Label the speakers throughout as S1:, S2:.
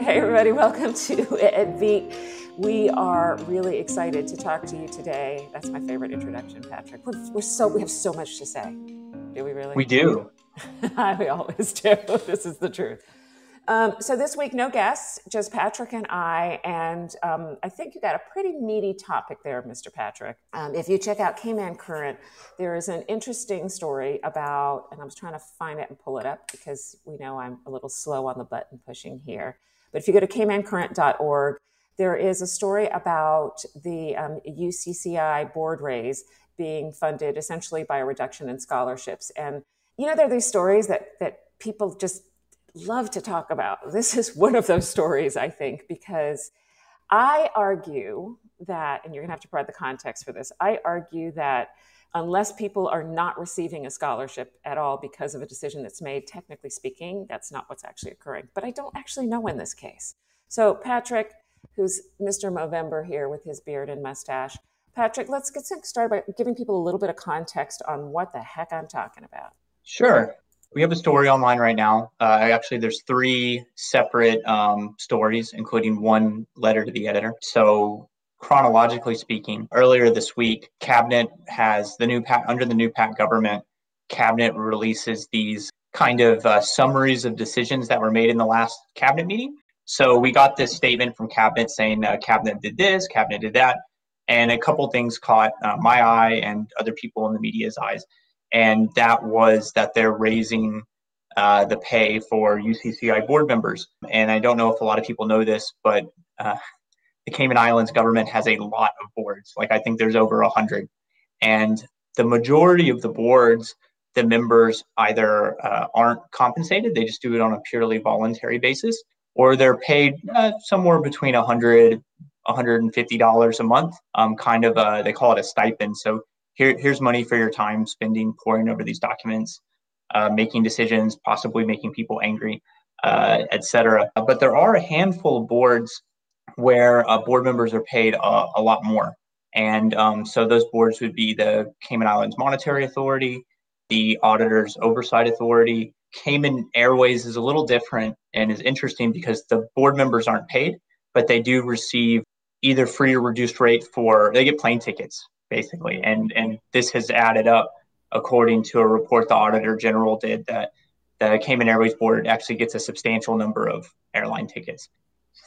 S1: Hey, everybody, welcome to Ed We are really excited to talk to you today. That's my favorite introduction, Patrick. We're, we're so we have so much to say. Do we really?
S2: We do.
S1: we always do. This is the truth. Um, so this week, no guests, just Patrick and I, and um, I think you got a pretty meaty topic there, Mr. Patrick. Um, if you check out Cayman Current, there is an interesting story about, and I was trying to find it and pull it up because we know I'm a little slow on the button pushing here. But if you go to caymancurrent.org, there is a story about the UCCI um, board raise being funded essentially by a reduction in scholarships. And you know, there are these stories that that people just love to talk about. This is one of those stories, I think, because I argue that, and you're going to have to provide the context for this, I argue that unless people are not receiving a scholarship at all because of a decision that's made, technically speaking, that's not what's actually occurring. But I don't actually know in this case. So, Patrick, who's Mr. Movember here with his beard and mustache, Patrick, let's get started by giving people a little bit of context on what the heck I'm talking about.
S2: Sure we have a story online right now. Uh, actually, there's three separate um, stories, including one letter to the editor. So, chronologically speaking, earlier this week, Cabinet has the new PACT under the new PACT government. Cabinet releases these kind of uh, summaries of decisions that were made in the last cabinet meeting. So we got this statement from cabinet saying uh, cabinet did this, cabinet did that, and a couple things caught uh, my eye and other people in the media's eyes and that was that they're raising uh, the pay for UCCI board members. And I don't know if a lot of people know this, but uh, the Cayman Islands government has a lot of boards. Like I think there's over a hundred, and the majority of the boards, the members either uh, aren't compensated; they just do it on a purely voluntary basis, or they're paid uh, somewhere between a hundred. $150 a month, um, kind of a, they call it a stipend. So here, here's money for your time spending poring over these documents, uh, making decisions, possibly making people angry, uh, etc. But there are a handful of boards where uh, board members are paid a, a lot more. And um, so those boards would be the Cayman Islands Monetary Authority, the Auditors Oversight Authority. Cayman Airways is a little different and is interesting because the board members aren't paid, but they do receive either free or reduced rate for, they get plane tickets basically. And and this has added up according to a report the Auditor General did that the Cayman Airways Board actually gets a substantial number of airline tickets.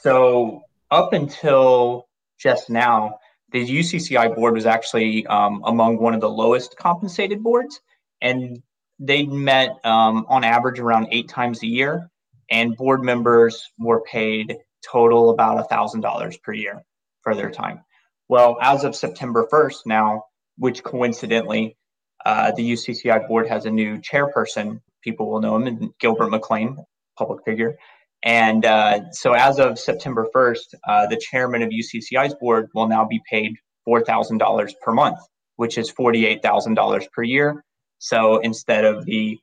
S2: So up until just now, the UCCI board was actually um, among one of the lowest compensated boards, and they met um, on average around eight times a year, and board members were paid total about a thousand dollars per year for their time. Well, as of September 1st now, which coincidentally, uh, the UCCI board has a new chairperson. People will know him, and Gilbert McLean, public figure. And uh, so as of September 1st, uh, the chairman of UCCI's board will now be paid $4,000 per month, which is $48,000 per year. So instead of the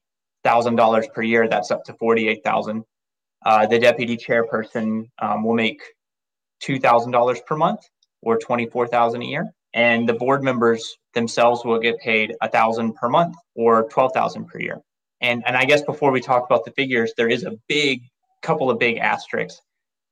S2: $1,000 per year, that's up to 48000 uh, The deputy chairperson um, will make $2,000 per month or 24,000 a year and the board members themselves will get paid a thousand per month or 12,000 per year. And and I guess before we talk about the figures there is a big couple of big asterisks.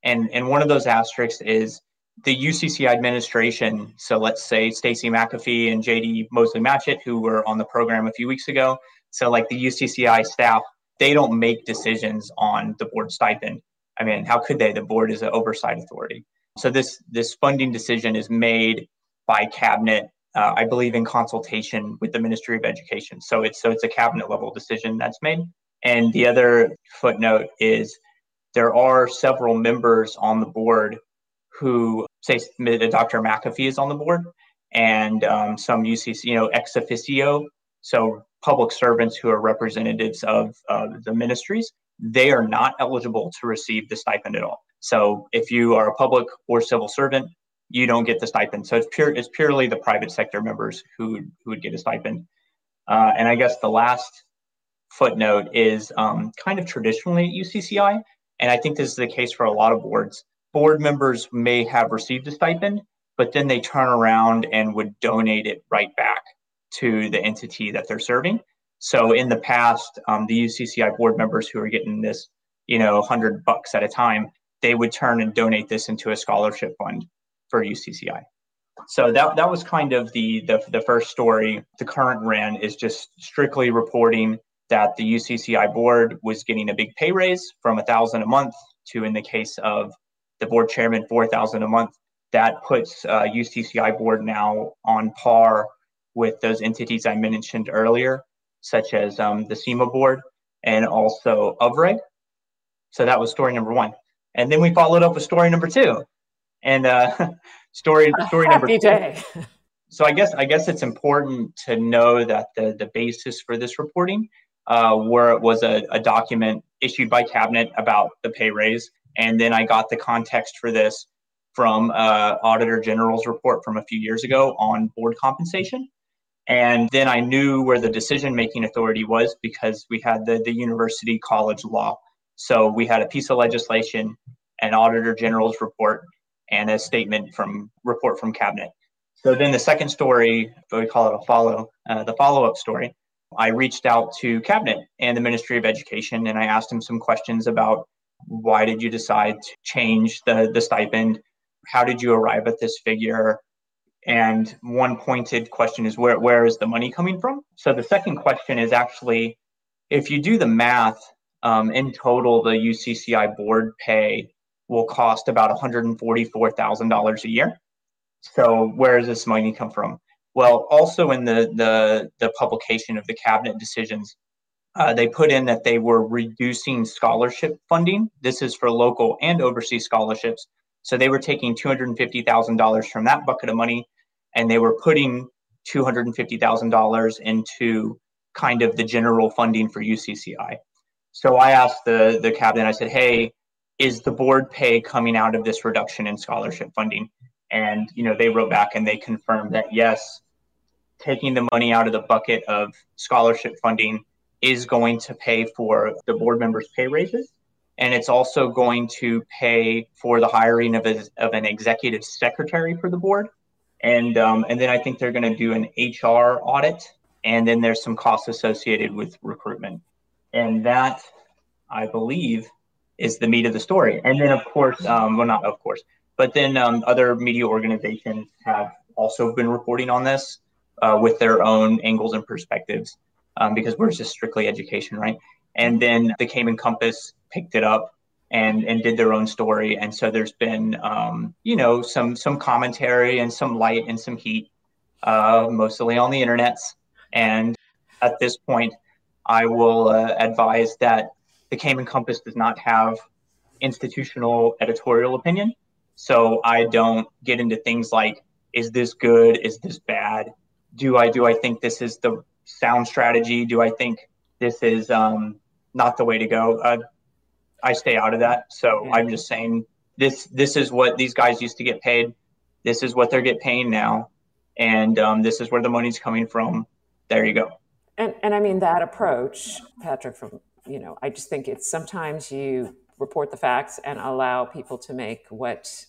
S2: And and one of those asterisks is the UCC administration, so let's say Stacy McAfee and JD Mosley Matchett, who were on the program a few weeks ago. So, like the UCCI staff, they don't make decisions on the board stipend. I mean, how could they? The board is an oversight authority. So this this funding decision is made by cabinet, uh, I believe, in consultation with the Ministry of Education. So it's so it's a cabinet level decision that's made. And the other footnote is there are several members on the board who say Dr. McAfee is on the board, and um, some UCC, you know, ex officio, so public servants who are representatives of uh, the ministries, they are not eligible to receive the stipend at all. So if you are a public or civil servant, you don't get the stipend. So it's pure it's purely the private sector members who who would get a stipend. Uh, and I guess the last footnote is um, kind of traditionally at UCCI, and I think this is the case for a lot of boards. Board members may have received a stipend, but then they turn around and would donate it right back to the entity that they're serving. So in the past, um, the UCCI board members who are getting this, you know, hundred bucks at a time, they would turn and donate this into a scholarship fund for UCCI. So that that was kind of the, the the first story. The current RAN is just strictly reporting that the UCCI board was getting a big pay raise from a thousand a month to, in the case of the board chairman, four thousand a month. That puts uh, UCCI board now on par with those entities I mentioned earlier, such as um, the CIMA board and also OfReg. So that was story number one. And then we followed up with story number two. And uh, story story number two. So I guess I guess it's important to know that the the basis for this reporting uh, where it was a, a document issued by cabinet about the pay raise, and then I got the context for this from uh, Auditor General's report from a few years ago on board compensation. And then I knew where the decision making authority was because we had the, the university college law. So we had a piece of legislation, an Auditor General's report, and a statement from report from cabinet. So then the second story, we call it a follow, uh, the follow up story. I reached out to cabinet and the Ministry of Education, and I asked them some questions about why did you decide to change the the stipend? How did you arrive at this figure? And one pointed question is where where is the money coming from? So the second question is actually, if you do the math, um, in total, the UCCI board pay will cost about $144,000 a year. So where does this money come from? Well, also in the the, the publication of the cabinet decisions, uh, they put in that they were reducing scholarship funding. This is for local and overseas scholarships. So they were taking $250,000 from that bucket of money and they were putting $250,000 into kind of the general funding for UCCI. So I asked the, the cabinet, I said, hey, is the board pay coming out of this reduction in scholarship funding? And, you know, they wrote back and they confirmed that yes, taking the money out of the bucket of scholarship funding is going to pay for the board members' pay raises. And it's also going to pay for the hiring of, a, of an executive secretary for the board. And, um, and then I think they're going to do an HR audit. And then there's some costs associated with recruitment. And that, I believe, is the meat of the story. And then, of course, um, well, not of course, but then um, other media organizations have also been reporting on this uh, with their own angles and perspectives um, because we're just strictly education, right? And then the Cayman Compass picked it up and and did their own story. And so there's been um, you know some some commentary and some light and some heat, uh, mostly on the internets. And at this point, I will uh, advise that the Cayman Compass does not have institutional editorial opinion. So I don't get into things like, is this good? Is this bad? Do I do I think this is the sound strategy? Do I think this is um, not the way to go? Uh, I stay out of that. So I'm just saying this this is what these guys used to get paid. This is what they're getting paid now, and um, this is where the money's coming from. There you go.
S1: And and I mean that approach, Patrick. From you know, I just think it's sometimes you report the facts and allow people to make what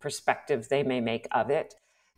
S1: perspective they may make of it.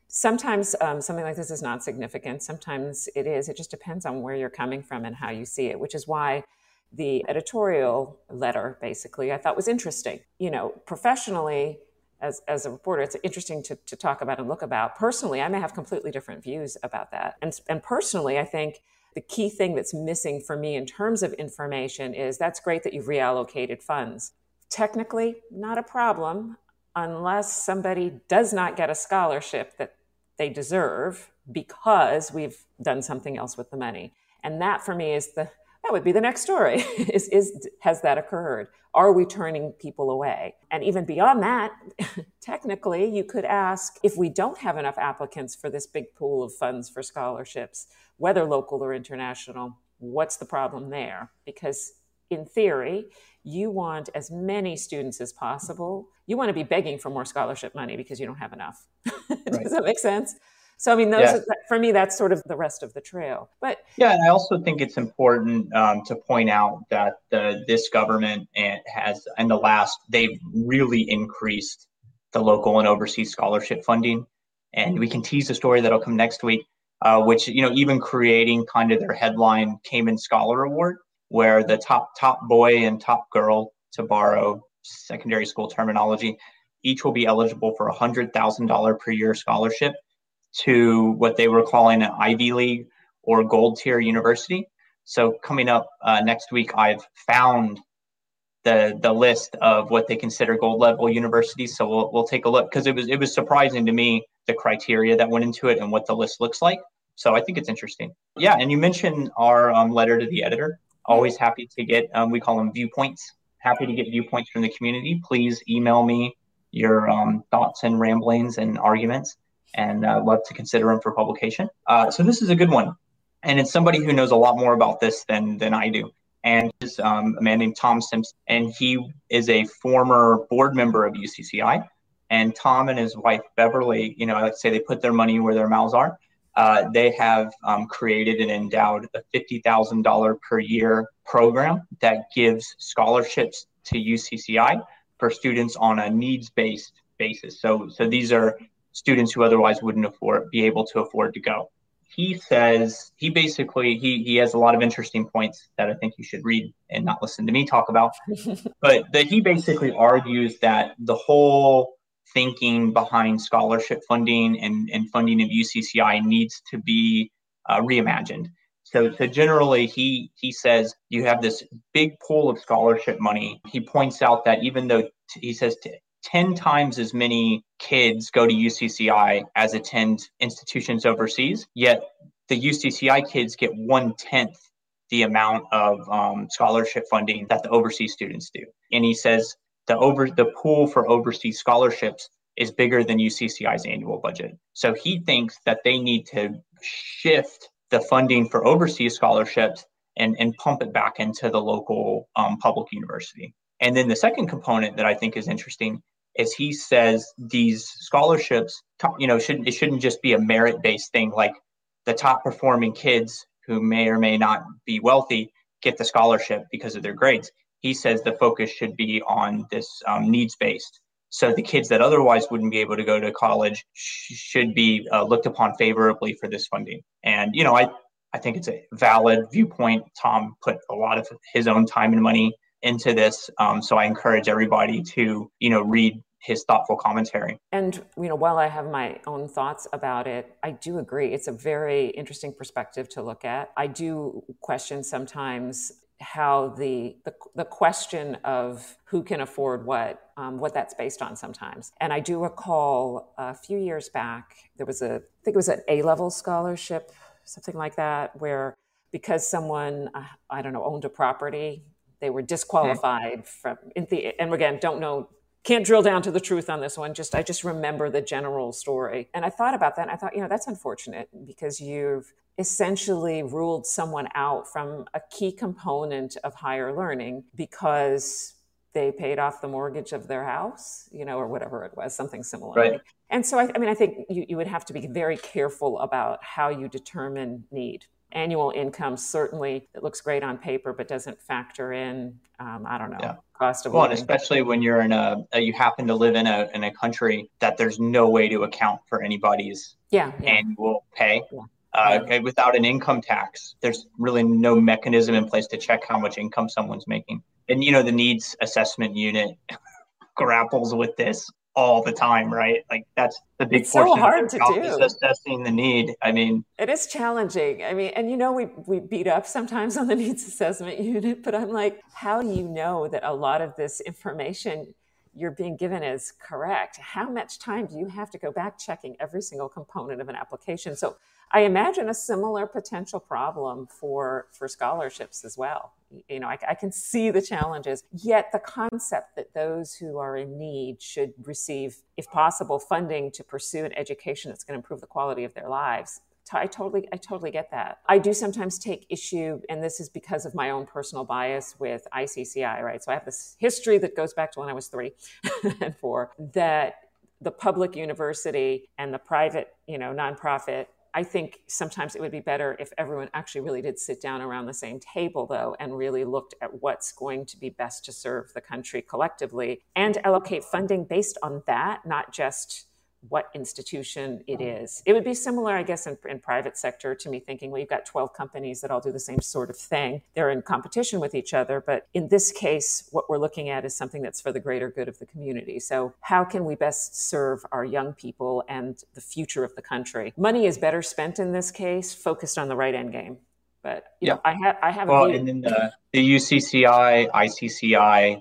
S1: Sometimes um, something like this is not significant. Sometimes it is. It just depends on where you're coming from and how you see it, which is why the editorial letter basically I thought was interesting. You know, professionally, as, as a reporter, it's interesting to, to talk about and look about. Personally, I may have completely different views about that. And, and personally, I think the key thing that's missing for me in terms of information is that's great that you've reallocated funds. Technically, not a problem unless somebody does not get a scholarship that they deserve because we've done something else with the money. And that for me is the that would be the next story is, is has that occurred are we turning people away and even beyond that technically you could ask if we don't have enough applicants for this big pool of funds for scholarships whether local or international what's the problem there because in theory you want as many students as possible you want to be begging for more scholarship money because you don't have enough does that make sense so, I mean, those yeah. are, for me, that's sort of the rest of the trail. But
S2: yeah, and I also think it's important um, to point out that the, this government has, in the last, they've really increased the local and overseas scholarship funding. And we can tease a story that'll come next week, uh, which, you know, even creating kind of their headline Cayman Scholar Award, where the top top boy and top girl, to borrow secondary school terminology. Each will be eligible for a $100,000 per year scholarship to what they were calling an Ivy League or gold tier university. So coming up uh, next week, I've found the the list of what they consider gold level universities. So we'll we'll take a look because it was it was surprising to me the criteria that went into it and what the list looks like. So I think it's interesting. Yeah, and you mentioned our um, letter to the editor. Always happy to get um, we call them viewpoints. Happy to get viewpoints from the community. Please email me your um, thoughts and ramblings and arguments, and uh, love to consider them for publication. Uh, so this is a good one, and it's somebody who knows a lot more about this than than I do and is um, a man named Tom Simpson, and he is a former board member of UCCI. And Tom and his wife Beverly, you know, I like to say they put their money where their mouths are. Uh, they have um, created and endowed a $50,000 per year program that gives scholarships to UCCI for students on a needs-based basis. So, so these are students who otherwise wouldn't afford be able to afford to go he says he basically he he has a lot of interesting points that I think you should read and not listen to me talk about. but that he basically argues that the whole thinking behind scholarship funding and, and funding of UCCI needs to be uh, reimagined. So, so generally, he he says you have this big pool of scholarship money. He points out that even though t- he says t- 10 times as many kids go to UCCI as attend institutions overseas, yet the UCCI kids get one tenth the amount of um, scholarship funding that the overseas students do. And he says the over the pool for overseas scholarships is bigger than UCCI's annual budget. So he thinks that they need to shift the funding for overseas scholarships and, and pump it back into the local um, public university. And then the second component that I think is interesting is he says these scholarships, you know, shouldn't it shouldn't just be a merit based thing like the top performing kids who may or may not be wealthy get the scholarship because of their grades. He says the focus should be on this um, needs based. So the kids that otherwise wouldn't be able to go to college sh- should be uh, looked upon favorably for this funding. And you know, I I think it's a valid viewpoint. Tom put a lot of his own time and money into this. Um, so I encourage everybody to, you know, read his thoughtful commentary.
S1: And you know, while I have my own thoughts about it, I do agree it's a very interesting perspective to look at. I do question sometimes how the, the, the question of who can afford what um, what that's based on sometimes and i do recall a few years back there was a i think it was an a level scholarship something like that where because someone uh, i don't know owned a property they were disqualified mm-hmm. from in the and again don't know can't drill down to the truth on this one just i just remember the general story and i thought about that and i thought you know that's unfortunate because you've essentially ruled someone out from a key component of higher learning because they paid off the mortgage of their house, you know, or whatever it was, something similar.
S2: Right.
S1: And so, I, I mean, I think you, you would have to be very careful about how you determine need annual income certainly it looks great on paper but doesn't factor in um, i don't know yeah. cost of
S2: well,
S1: living.
S2: especially when you're in a, a, you happen to live in a in a country that there's no way to account for anybody's
S1: yeah, yeah.
S2: annual pay yeah. Uh, without an income tax there's really no mechanism in place to check how much income someone's making and you know the needs assessment unit grapples with this all the time, right? Like that's the big
S1: it's
S2: portion
S1: so hard to do.
S2: assessing the need. I mean,
S1: it is challenging. I mean, and you know, we we beat up sometimes on the needs assessment unit, but I'm like, how do you know that a lot of this information you're being given is correct? How much time do you have to go back checking every single component of an application? So I imagine a similar potential problem for for scholarships as well. You know, I, I, can see the challenges. Yet the concept that those who are in need should receive, if possible, funding to pursue an education that's going to improve the quality of their lives. I totally, I totally get that. I do sometimes take issue, and this is because of my own personal bias with ICCI, right? So I have this history that goes back to when I was three and four that the public university and the private, you know, nonprofit I think sometimes it would be better if everyone actually really did sit down around the same table, though, and really looked at what's going to be best to serve the country collectively and allocate funding based on that, not just what institution it mm. is. It would be similar, I guess, in, in, private sector to me thinking, well, you've got 12 companies that all do the same sort of thing. They're in competition with each other. But in this case, what we're looking at is something that's for the greater good of the community. So how can we best serve our young people and the future of the country? Money is better spent in this case, focused on the right end game. But yeah, know, I have I have
S2: well, and then the, the UCCI ICCI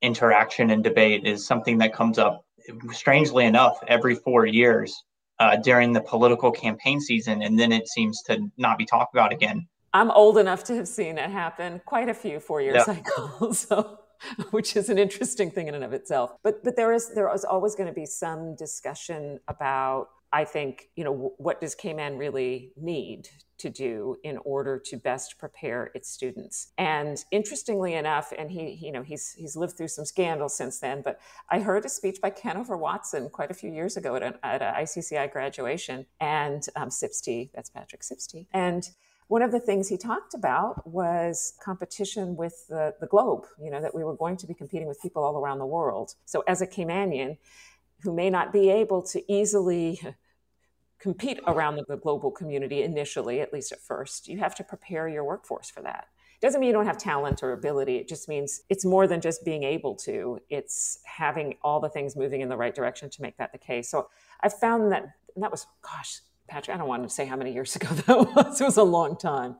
S2: interaction and debate is something that comes up strangely enough every four years uh, during the political campaign season, and then it seems to not be talked about again.
S1: I'm old enough to have seen it happen quite a few four year yeah. cycles, so which is an interesting thing in and of itself. But but there is there is always going to be some discussion about I think, you know, what does Cayman really need to do in order to best prepare its students? And interestingly enough, and he, you know, he's he's lived through some scandals since then. But I heard a speech by Canover Watson quite a few years ago at an at a ICCI graduation, and um, Sipsty, that's Patrick Sipsty, and one of the things he talked about was competition with the, the globe, you know, that we were going to be competing with people all around the world. So as a Caymanian, who may not be able to easily compete around the global community initially, at least at first. You have to prepare your workforce for that. It doesn't mean you don't have talent or ability. It just means it's more than just being able to. It's having all the things moving in the right direction to make that the case. So I found that that was, gosh, Patrick, I don't want to say how many years ago that was. It was a long time.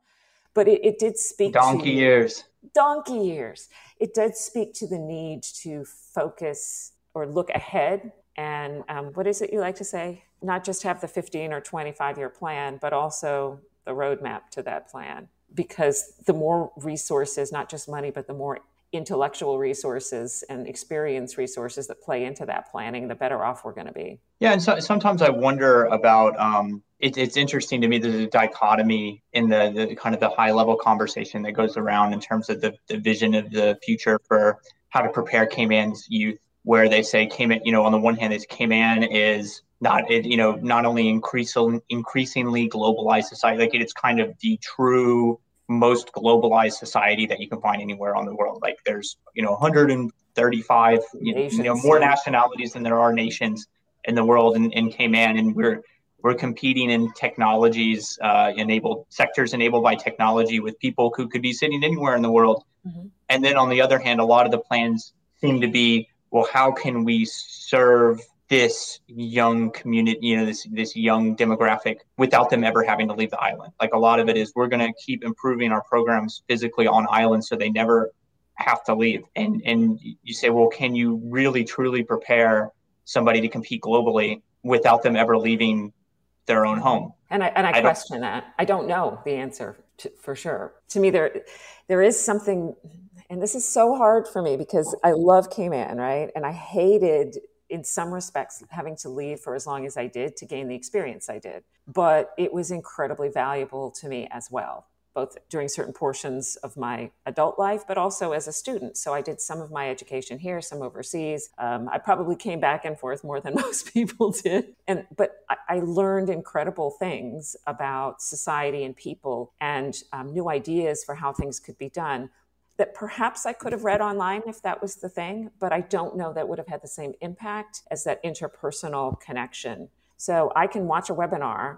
S1: But it, it did speak
S2: donkey
S1: to,
S2: years.
S1: Donkey years. It did speak to the need to focus or look ahead and um, what is it you like to say? Not just have the 15 or 25 year plan, but also the roadmap to that plan. Because the more resources, not just money, but the more intellectual resources and experience resources that play into that planning, the better off we're going to be.
S2: Yeah, and so, sometimes I wonder about. Um, it, it's interesting to me. There's a dichotomy in the, the kind of the high level conversation that goes around in terms of the, the vision of the future for how to prepare Cayman's youth where they say Cayman, you know, on the one hand, is Cayman is not, it, you know, not only increasing, increasingly globalized society, like it's kind of the true most globalized society that you can find anywhere on the world. Like there's, you know, 135, you, you know, more nationalities than there are nations in the world in, in Cayman, and we're we're competing in technologies uh, enabled sectors enabled by technology with people who could be sitting anywhere in the world. Mm-hmm. And then on the other hand, a lot of the plans seem to be well, how can we serve this young community, you know, this this young demographic without them ever having to leave the island? Like a lot of it is we're going to keep improving our programs physically on island so they never have to leave. And and you say, well, can you really truly prepare somebody to compete globally without them ever leaving their own home?
S1: And I and I, I question that. I don't know the answer to, for sure. To me, there there is something and this is so hard for me because I love Cayman, right? And I hated, in some respects, having to leave for as long as I did to gain the experience I did. But it was incredibly valuable to me as well, both during certain portions of my adult life, but also as a student. So I did some of my education here, some overseas. Um, I probably came back and forth more than most people did. And but I, I learned incredible things about society and people, and um, new ideas for how things could be done that perhaps I could have read online if that was the thing, but I don't know that would have had the same impact as that interpersonal connection. So I can watch a webinar,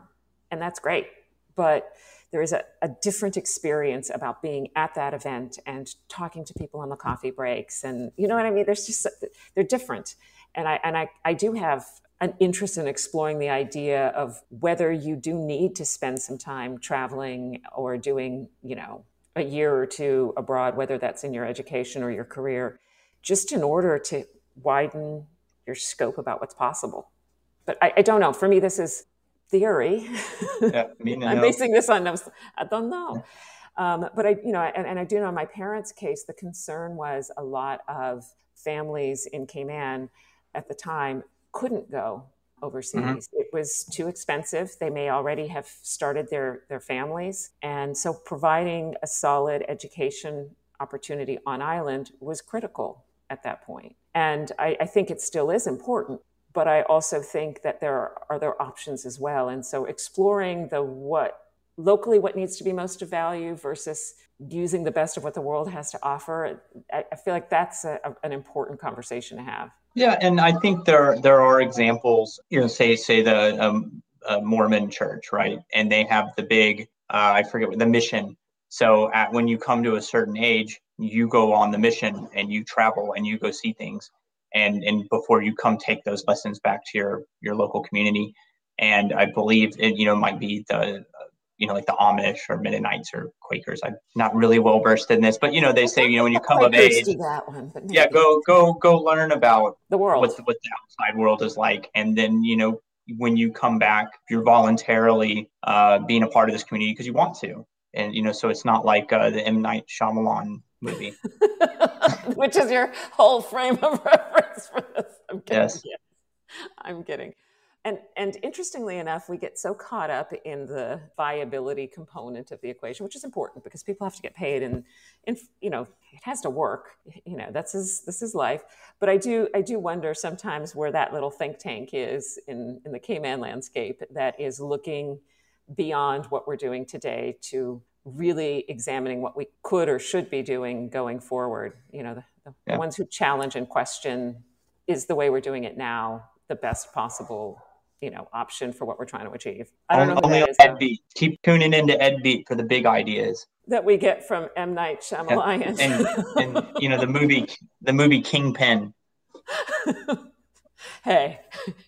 S1: and that's great, but there is a, a, different experience about being at that event and talking to people on the coffee breaks and you know what i mean there's just they're different and i and i, I do have an interest in exploring the idea of whether you do need to spend some time traveling or doing you know a year or two abroad, whether that's in your education or your career, just in order to widen your scope about what's possible. But I, I don't know. For me, this is theory. Yeah, I'm basing this on I don't know. Um, but I, you know, and, and I do know in my parents' case, the concern was a lot of families in Cayman at the time couldn't go overseas. Mm-hmm. It was too expensive. They may already have started their, their families. And so providing a solid education opportunity on island was critical at that point. And I, I think it still is important. But I also think that there are other options as well. And so exploring the what locally what needs to be most of value versus using the best of what the world has to offer, I, I feel like that's a, a, an important conversation to have.
S2: Yeah, and I think there there are examples. You know, say say the um, uh, Mormon church, right? And they have the big uh, I forget what the mission. So at when you come to a certain age, you go on the mission and you travel and you go see things, and and before you come take those lessons back to your your local community. And I believe it, you know, might be the you know, like the Amish or Mennonites or Quakers. I'm not really well versed in this, but you know, they say, you know, when you come of age, one, yeah, go go go learn about
S1: the world,
S2: what, what the outside world is like, and then you know, when you come back, you're voluntarily uh, being a part of this community because you want to, and you know, so it's not like uh, the M Night Shyamalan movie,
S1: which is your whole frame of reference for this.
S2: I'm kidding. Yes.
S1: yes. I'm kidding. And, and interestingly enough, we get so caught up in the viability component of the equation, which is important because people have to get paid and, and you know, it has to work. You know, that's his, this is life. But I do, I do wonder sometimes where that little think tank is in, in the Cayman landscape that is looking beyond what we're doing today to really examining what we could or should be doing going forward. You know, the, the yeah. ones who challenge and question is the way we're doing it now the best possible you know option for what we're trying to achieve.
S2: I don't only, know. Only Ed Beat. Keep tuning into Ed Beat for the big ideas
S1: that we get from M Night Shyamalan.
S2: And, and you know the movie, the movie Kingpin.
S1: hey,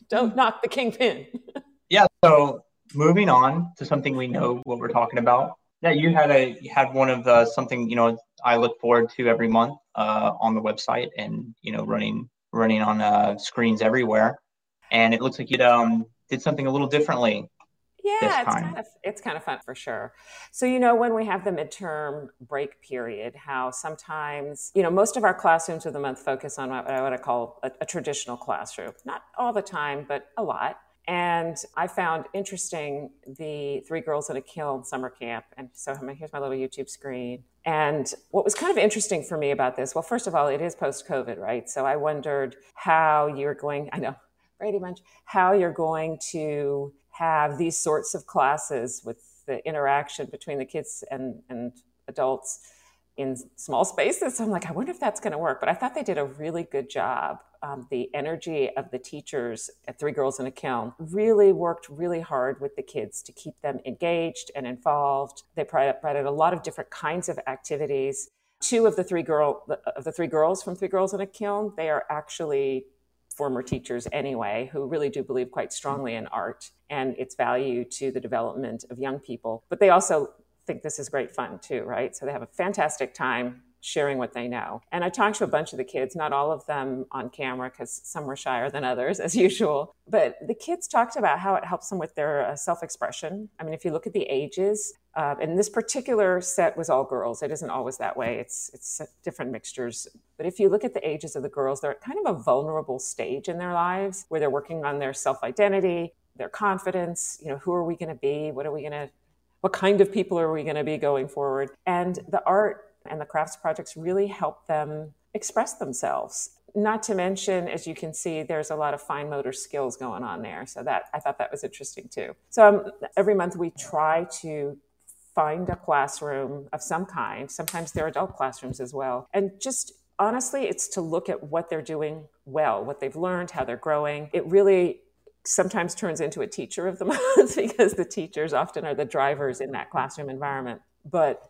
S1: don't knock the Kingpin.
S2: yeah. So moving on to something we know what we're talking about. Yeah, you had a you had one of the something you know I look forward to every month uh, on the website and you know running running on uh, screens everywhere and it looks like you um, did something a little differently.
S1: Yeah, it's kind of it's kind of fun for sure. So you know when we have the midterm break period, how sometimes you know most of our classrooms of the month focus on what, I call a, a traditional classroom. Not all the time, but a lot. And I found interesting the Three Girls and a Kiln summer camp. And so here's my little YouTube screen. And what was kind of interesting for me about this, well, first of all, it is post COVID, right? So I wondered how you're going, I know Brady Bunch, how you're going to have these sorts of classes with the interaction between the kids and, and adults in small spaces. So I'm like, I wonder if that's going to work. But I thought they did a really good job. Um, the energy of the teachers at Three Girls and a Kiln really worked really hard with the kids to keep them engaged and involved. They provided a lot of different kinds of activities. Two of the three girl of the three girls from Three Girls and a Kiln, they are actually former teachers anyway, who really do believe quite strongly in art and its value to the development of young people. But they also think this is great fun too, right? So they have a fantastic time sharing what they know. And I talked to a bunch of the kids, not all of them on camera because some were shyer than others, as usual. But the kids talked about how it helps them with their uh, self expression. I mean, if you look at the ages, uh, and this particular set was all girls. It isn't always that way. It's it's different mixtures. But if you look at the ages of the girls, they're at kind of a vulnerable stage in their lives where they're working on their self identity, their confidence. You know, who are we going to be? What are we going to? What kind of people are we going to be going forward? And the art and the crafts projects really help them express themselves. Not to mention, as you can see, there's a lot of fine motor skills going on there. So that I thought that was interesting too. So um, every month we try to find a classroom of some kind. Sometimes they're adult classrooms as well. And just honestly, it's to look at what they're doing well, what they've learned, how they're growing. It really sometimes turns into a teacher of the month because the teachers often are the drivers in that classroom environment. But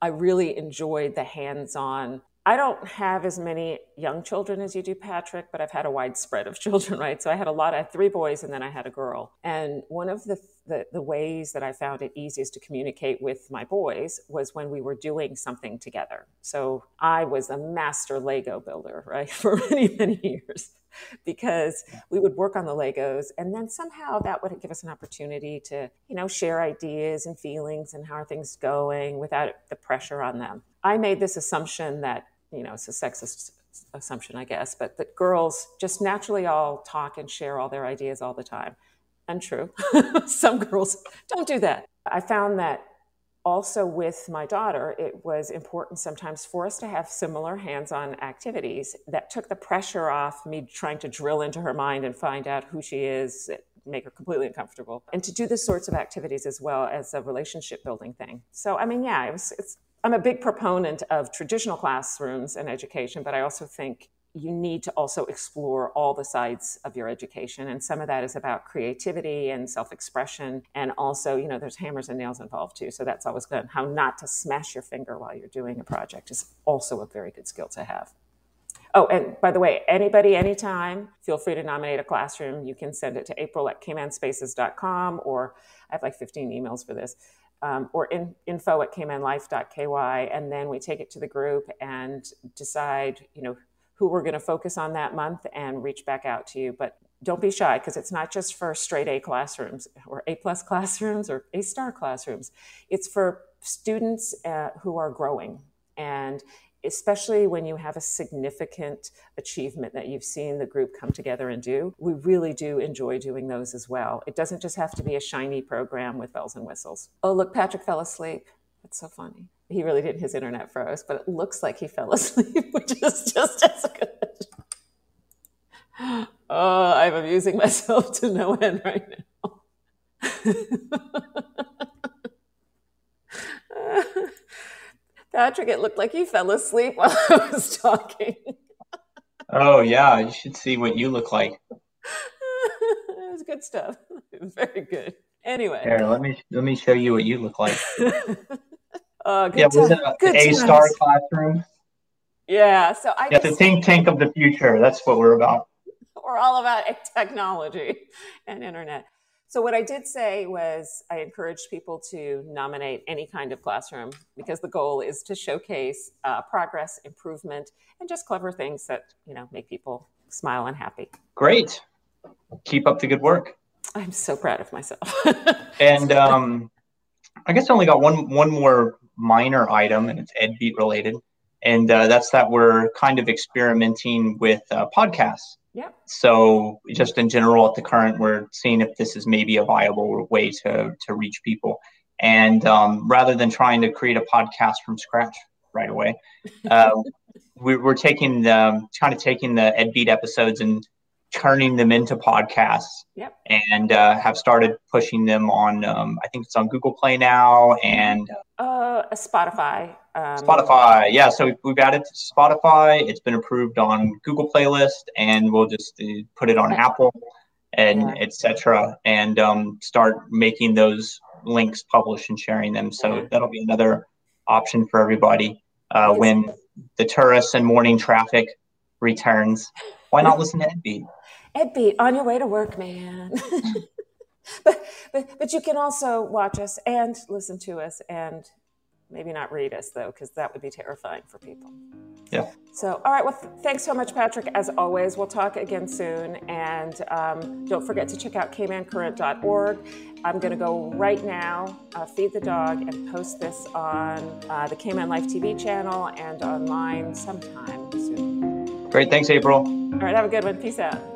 S1: I really enjoyed the hands on. I don't have as many young children as you do, Patrick, but I've had a wide spread of children, right? So I had a lot, I had three boys and then I had a girl. And one of the, the, the ways that I found it easiest to communicate with my boys was when we were doing something together. So I was a master Lego builder, right, for many, many years because we would work on the Legos and then somehow that would give us an opportunity to, you know, share ideas and feelings and how are things going without the pressure on them. I made this assumption that, you know, it's a sexist assumption, I guess, but that girls just naturally all talk and share all their ideas all the time. Untrue. Some girls don't do that. I found that also with my daughter, it was important sometimes for us to have similar hands on activities that took the pressure off me trying to drill into her mind and find out who she is, make her completely uncomfortable, and to do the sorts of activities as well as a relationship building thing. So, I mean, yeah, it was, I'm a big proponent of traditional classrooms and education, but I also think you need to also explore all the sides of your education. And some of that is about creativity and self expression. And also, you know, there's hammers and nails involved too. So that's always good. How not to smash your finger while you're doing a project is also a very good skill to have. Oh, and by the way, anybody, anytime, feel free to nominate a classroom. You can send it to april at caymanspaces.com or I have like 15 emails for this. Um, or in, info at caymanlife.ky and then we take it to the group and decide you know who we're going to focus on that month and reach back out to you. But don't be shy because it's not just for straight A classrooms or A plus classrooms or A star classrooms. It's for students uh, who are growing and especially when you have a significant achievement that you've seen the group come together and do. We really do enjoy doing those as well. It doesn't just have to be a shiny program with bells and whistles. Oh, look, Patrick fell asleep. That's so funny he really did. His internet froze, but it looks like he fell asleep, which is just as good. Oh, I'm amusing myself to no end right now. Patrick, it looked like he fell asleep while I was talking.
S2: oh, yeah. You should see what you look like.
S1: it was good stuff. It was very good. Anyway.
S2: Here, let me let me show you what you look like.
S1: Uh, good yeah, was it
S2: a A star classroom?
S1: Yeah. So I
S2: yeah, the think tank of the future. That's what we're about.
S1: We're all about technology and internet. So what I did say was I encouraged people to nominate any kind of classroom because the goal is to showcase uh, progress, improvement, and just clever things that you know make people smile and happy.
S2: Great. Keep up the good work.
S1: I'm so proud of myself.
S2: and um, I guess I only got one one more minor item, and it's EdBeat related, and uh, that's that we're kind of experimenting with uh, podcasts.
S1: Yeah.
S2: So just in general, at the current, we're seeing if this is maybe a viable way to to reach people, and um, rather than trying to create a podcast from scratch right away, uh, we, are taking the kind of taking the EdBeat episodes and turning them into podcasts
S1: yep.
S2: and uh, have started pushing them on um, i think it's on google play now and
S1: uh, spotify
S2: um, spotify. Yeah so we've added to spotify. It's been approved on google playlist and we'll just uh, put it on apple and yeah. etc and um, start making those links publish and sharing them. So that'll be another option for everybody uh, when the tourists and morning traffic returns. Why not listen to EdBeat?
S1: EdBeat on your way to work, man. but, but but you can also watch us and listen to us and maybe not read us though because that would be terrifying for people.
S2: Yeah.
S1: So all right well th- thanks so much patrick as always. We'll talk again soon and um, don't forget to check out caymancurrent.org i'm going to go right now uh, feed the dog and post this on uh, the Cayman Life TV channel and online sometime soon.
S2: Great. Thanks april.
S1: All right have a good one. Peace out